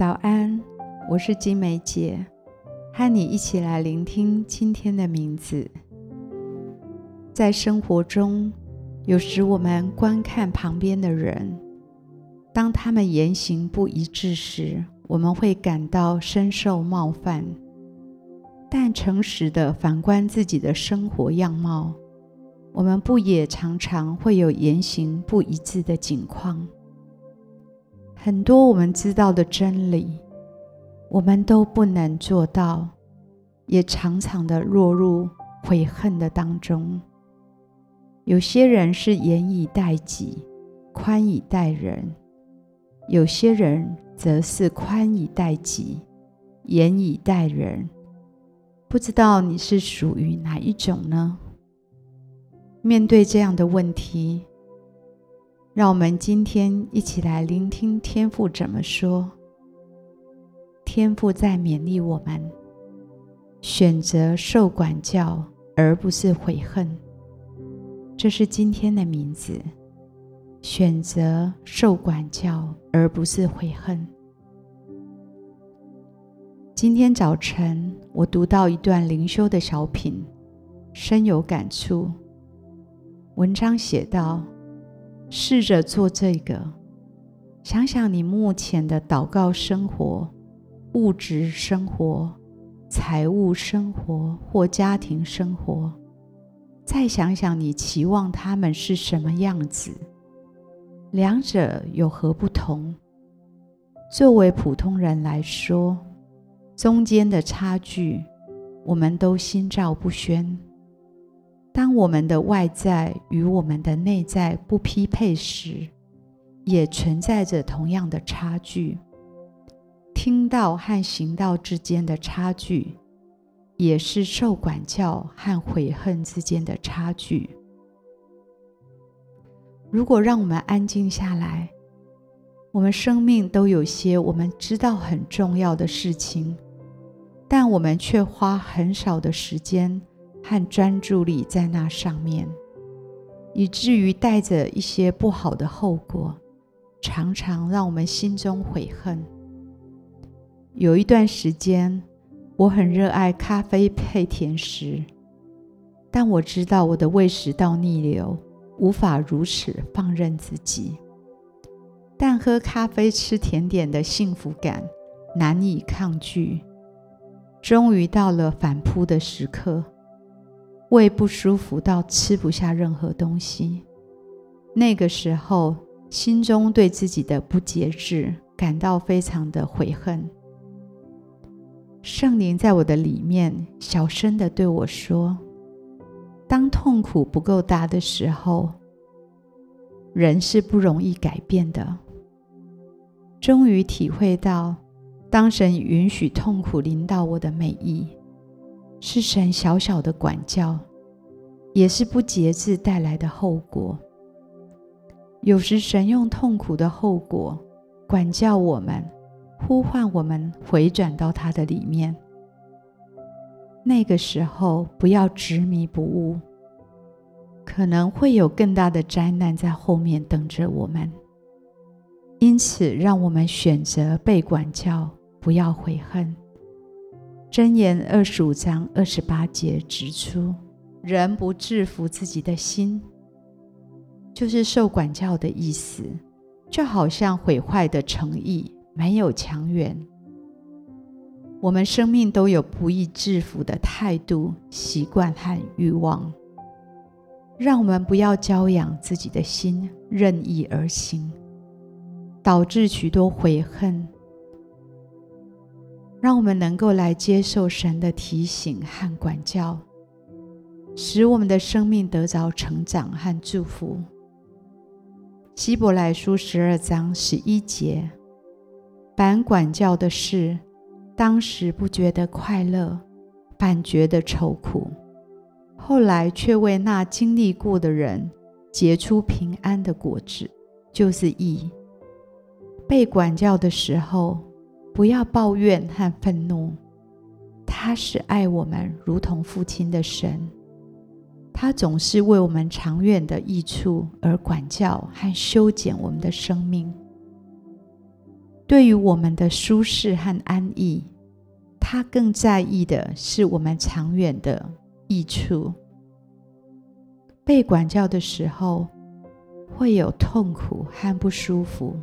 早安，我是金梅姐，和你一起来聆听今天的名字。在生活中，有时我们观看旁边的人，当他们言行不一致时，我们会感到深受冒犯。但诚实的反观自己的生活样貌，我们不也常常会有言行不一致的境况？很多我们知道的真理，我们都不能做到，也常常的落入悔恨的当中。有些人是严以待己，宽以待人；有些人则是宽以待己，严以待人。不知道你是属于哪一种呢？面对这样的问题，让我们今天一起来聆听天父怎么说。天父在勉励我们，选择受管教而不是悔恨。这是今天的名字：选择受管教而不是悔恨。今天早晨，我读到一段灵修的小品，深有感触。文章写道。试着做这个，想想你目前的祷告生活、物质生活、财务生活或家庭生活，再想想你期望他们是什么样子，两者有何不同？作为普通人来说，中间的差距，我们都心照不宣。当我们的外在与我们的内在不匹配时，也存在着同样的差距。听道和行道之间的差距，也是受管教和悔恨之间的差距。如果让我们安静下来，我们生命都有些我们知道很重要的事情，但我们却花很少的时间。和专注力在那上面，以至于带着一些不好的后果，常常让我们心中悔恨。有一段时间，我很热爱咖啡配甜食，但我知道我的胃食道逆流，无法如此放任自己。但喝咖啡吃甜点的幸福感难以抗拒。终于到了反扑的时刻。胃不舒服到吃不下任何东西，那个时候心中对自己的不节制感到非常的悔恨。圣灵在我的里面小声的对我说：“当痛苦不够大的时候，人是不容易改变的。”终于体会到，当神允许痛苦临到我的美意。是神小小的管教，也是不节制带来的后果。有时神用痛苦的后果管教我们，呼唤我们回转到他的里面。那个时候不要执迷不悟，可能会有更大的灾难在后面等着我们。因此，让我们选择被管教，不要悔恨。箴言二十五章二十八节指出：人不制服自己的心，就是受管教的意思，就好像毁坏的诚意没有强援。我们生命都有不易制服的态度、习惯和欲望，让我们不要骄养自己的心，任意而行，导致许多悔恨。让我们能够来接受神的提醒和管教，使我们的生命得着成长和祝福。希伯来书十二章十一节：凡管教的事，当时不觉得快乐，反觉得愁苦；后来却为那经历过的人结出平安的果子，就是义。被管教的时候，不要抱怨和愤怒，他是爱我们如同父亲的神，他总是为我们长远的益处而管教和修剪我们的生命。对于我们的舒适和安逸，他更在意的是我们长远的益处。被管教的时候，会有痛苦和不舒服，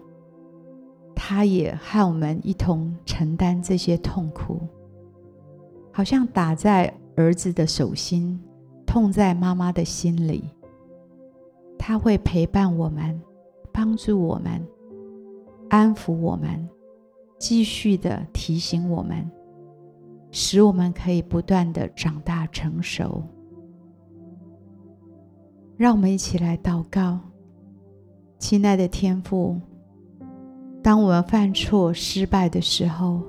他也和我们一同承担这些痛苦，好像打在儿子的手心，痛在妈妈的心里。他会陪伴我们，帮助我们，安抚我们，继续的提醒我们，使我们可以不断的长大成熟。让我们一起来祷告。亲爱的天父，当我们犯错失败的时候，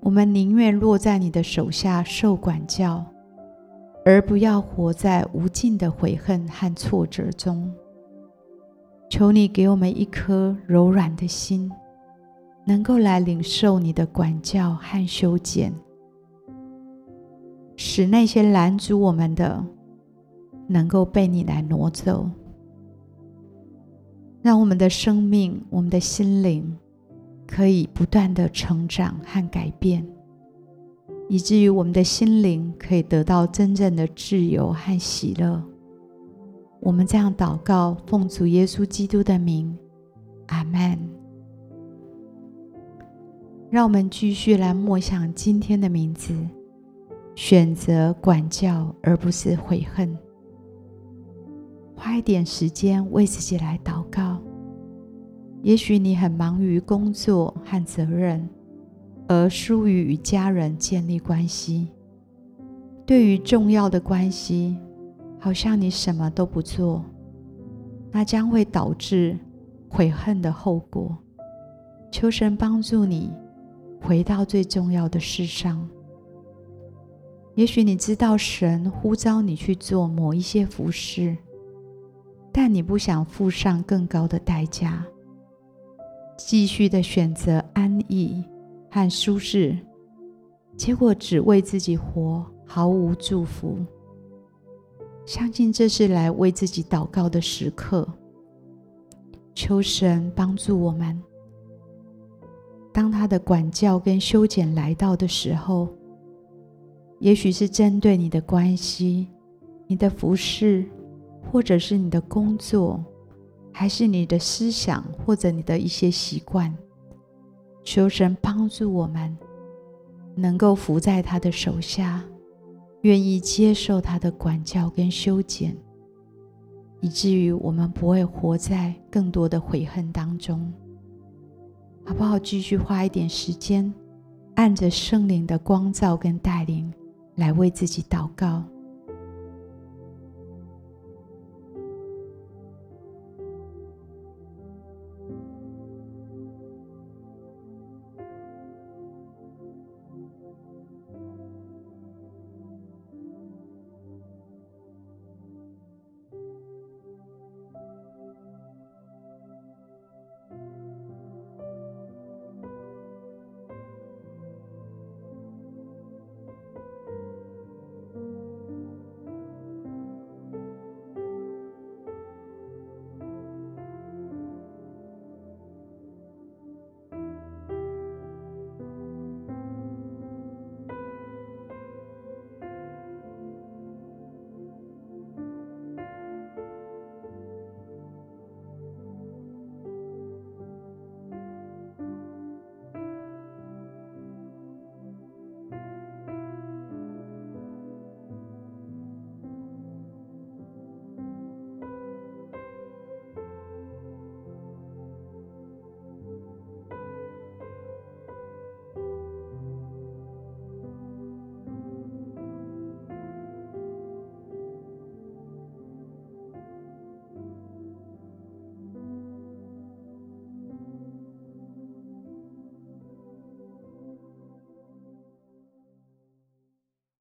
我们宁愿落在你的手下受管教，而不要活在无尽的悔恨和挫折中。求你给我们一颗柔软的心，能够来领受你的管教和修剪，使那些拦阻我们的，能够被你来挪走。让我们的生命、我们的心灵可以不断的成长和改变，以至于我们的心灵可以得到真正的自由和喜乐。我们这样祷告，奉主耶稣基督的名，阿门。让我们继续来默想今天的名字，选择管教而不是悔恨。花一点时间为自己来祷。也许你很忙于工作和责任，而疏于与家人建立关系。对于重要的关系，好像你什么都不做，那将会导致悔恨的后果。求神帮助你回到最重要的事上。也许你知道神呼召你去做某一些服事。但你不想付上更高的代价，继续的选择安逸和舒适，结果只为自己活，毫无祝福。相信这是来为自己祷告的时刻，求神帮助我们。当他的管教跟修剪来到的时候，也许是针对你的关系、你的服饰。或者是你的工作，还是你的思想，或者你的一些习惯，求神帮助我们，能够伏在他的手下，愿意接受他的管教跟修剪，以至于我们不会活在更多的悔恨当中，好不好？继续花一点时间，按着圣灵的光照跟带领，来为自己祷告。